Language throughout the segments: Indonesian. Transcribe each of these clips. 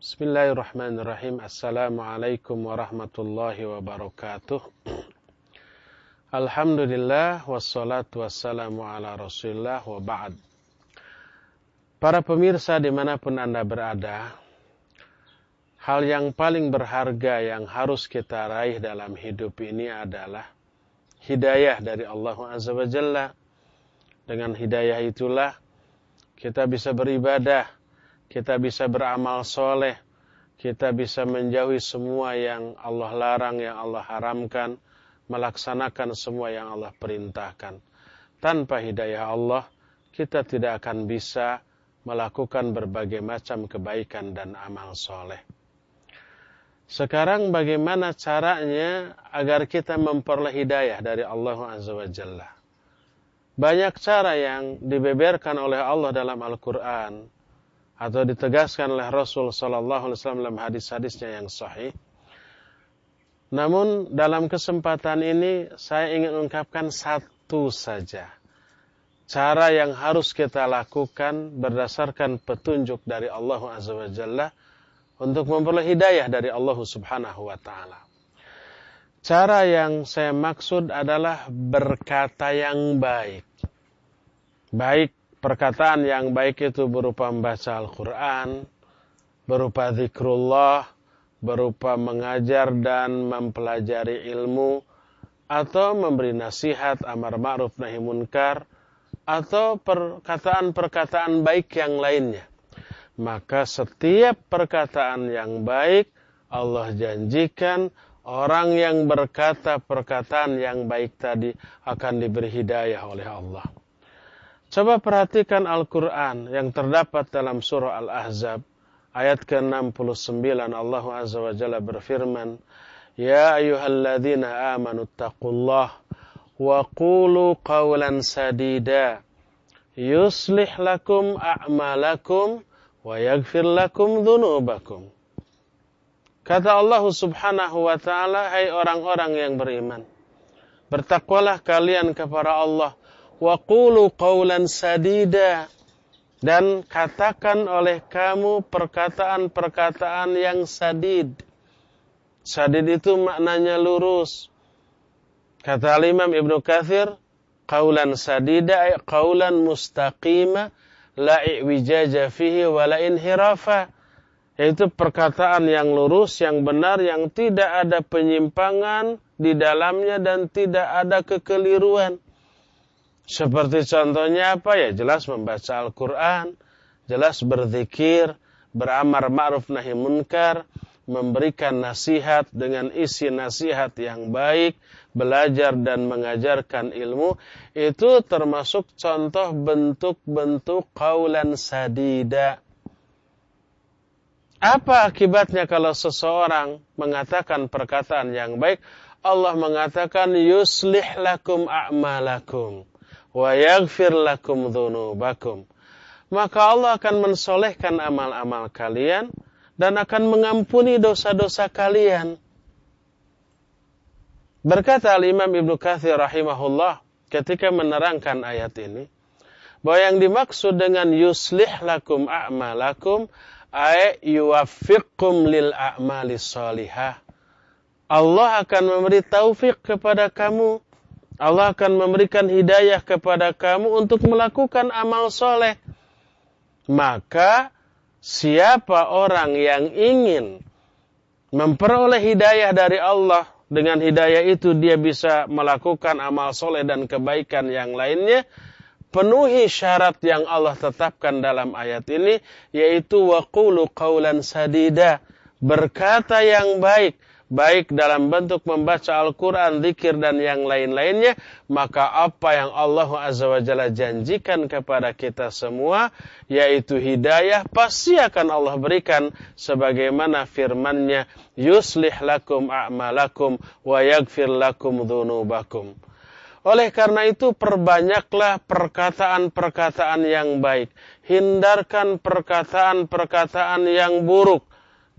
Bismillahirrahmanirrahim. Assalamualaikum warahmatullahi wabarakatuh. Alhamdulillah wassalatu wassalamu ala rasulillah wa ba'd. Para pemirsa di mana pun anda berada, hal yang paling berharga yang harus kita raih dalam hidup ini adalah hidayah dari Allah Azza wa Jalla. Dengan hidayah itulah kita bisa beribadah, kita bisa beramal soleh, kita bisa menjauhi semua yang Allah larang, yang Allah haramkan, melaksanakan semua yang Allah perintahkan. Tanpa hidayah Allah, kita tidak akan bisa melakukan berbagai macam kebaikan dan amal soleh. Sekarang bagaimana caranya agar kita memperoleh hidayah dari Allah Azza wa Jalla? Banyak cara yang dibeberkan oleh Allah dalam Al-Quran atau ditegaskan oleh Rasul Sallallahu Alaihi Wasallam dalam hadis-hadisnya yang sahih. Namun dalam kesempatan ini saya ingin ungkapkan satu saja cara yang harus kita lakukan berdasarkan petunjuk dari Allah Azza wa Jalla untuk memperoleh hidayah dari Allah Subhanahu wa taala. Cara yang saya maksud adalah berkata yang baik. Baik perkataan yang baik itu berupa membaca Al-Qur'an, berupa zikrullah, berupa mengajar dan mempelajari ilmu atau memberi nasihat amar ma'ruf nahi munkar atau perkataan-perkataan baik yang lainnya. Maka setiap perkataan yang baik Allah janjikan orang yang berkata perkataan yang baik tadi akan diberi hidayah oleh Allah. Coba perhatikan Al-Quran yang terdapat dalam surah Al-Ahzab. Ayat ke-69 Allah Azza wa Jalla berfirman, Ya ayuhalladzina amanu taqullah wa qulu qawlan sadida yuslih lakum a'malakum wa yaghfir lakum dhunubakum. Kata Allah subhanahu wa ta'ala, Hai orang-orang yang beriman, bertakwalah kalian kepada Allah wa qulu qawlan sadida, dan katakan oleh kamu perkataan-perkataan yang sadid. Sadid itu maknanya lurus, Kata Imam Ibnu Kathir, qaulan sadida ay qaulan mustaqima la i'wijaja fihi wa la inhirafa. Yaitu perkataan yang lurus, yang benar, yang tidak ada penyimpangan di dalamnya dan tidak ada kekeliruan. Seperti contohnya apa ya? Jelas membaca Al-Quran, jelas berzikir, beramar ma'ruf nahi munkar, memberikan nasihat dengan isi nasihat yang baik, belajar dan mengajarkan ilmu, itu termasuk contoh bentuk-bentuk kaulan sadida. Apa akibatnya kalau seseorang mengatakan perkataan yang baik? Allah mengatakan yuslih lakum a'malakum wa yaghfir lakum dhunubakum. Maka Allah akan mensolehkan amal-amal kalian dan akan mengampuni dosa-dosa kalian. Berkata Al-Imam Ibnu Katsir rahimahullah ketika menerangkan ayat ini bahwa yang dimaksud dengan yuslih lakum a'malakum ay yuwaffiqkum lil a'mali salihah. Allah akan memberi taufik kepada kamu. Allah akan memberikan hidayah kepada kamu untuk melakukan amal soleh. Maka siapa orang yang ingin memperoleh hidayah dari Allah, dengan hidayah itu dia bisa melakukan amal soleh dan kebaikan yang lainnya, penuhi syarat yang Allah tetapkan dalam ayat ini, yaitu waqulu qawlan sadida, berkata yang baik, baik dalam bentuk membaca Al-Quran, zikir dan yang lain-lainnya, maka apa yang Allah Azza wa Jalla janjikan kepada kita semua, yaitu hidayah, pasti akan Allah berikan sebagaimana firmannya, yuslih lakum a'malakum wa yagfir lakum dhunubakum. Oleh karena itu perbanyaklah perkataan-perkataan yang baik. Hindarkan perkataan-perkataan yang buruk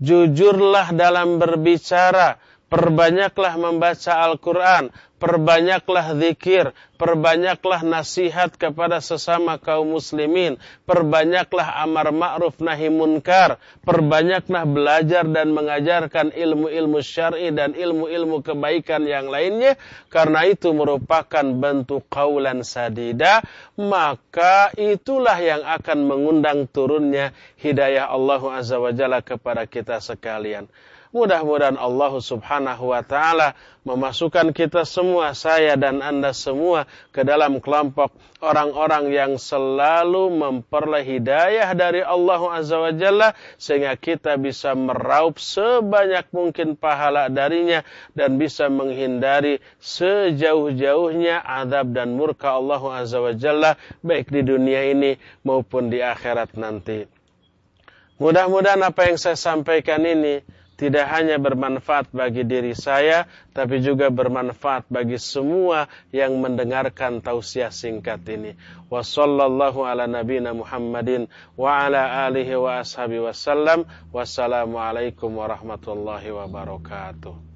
jujurlah dalam berbicara, Perbanyaklah membaca Al-Quran, perbanyaklah zikir, perbanyaklah nasihat kepada sesama kaum muslimin, perbanyaklah amar ma'ruf nahi munkar, perbanyaklah belajar dan mengajarkan ilmu-ilmu syar'i dan ilmu-ilmu kebaikan yang lainnya, karena itu merupakan bentuk kaulan sadida, maka itulah yang akan mengundang turunnya hidayah Allah Azza wa Jalla kepada kita sekalian. Mudah-mudahan Allah Subhanahu wa taala memasukkan kita semua, saya dan Anda semua ke dalam kelompok orang-orang yang selalu memperoleh hidayah dari Allah Azza wa Jalla sehingga kita bisa meraup sebanyak mungkin pahala darinya dan bisa menghindari sejauh-jauhnya adab dan murka Allah Azza wa Jalla baik di dunia ini maupun di akhirat nanti. Mudah-mudahan apa yang saya sampaikan ini tidak hanya bermanfaat bagi diri saya, tapi juga bermanfaat bagi semua yang mendengarkan tausiah singkat ini. Wassalamualaikum warahmatullahi wabarakatuh.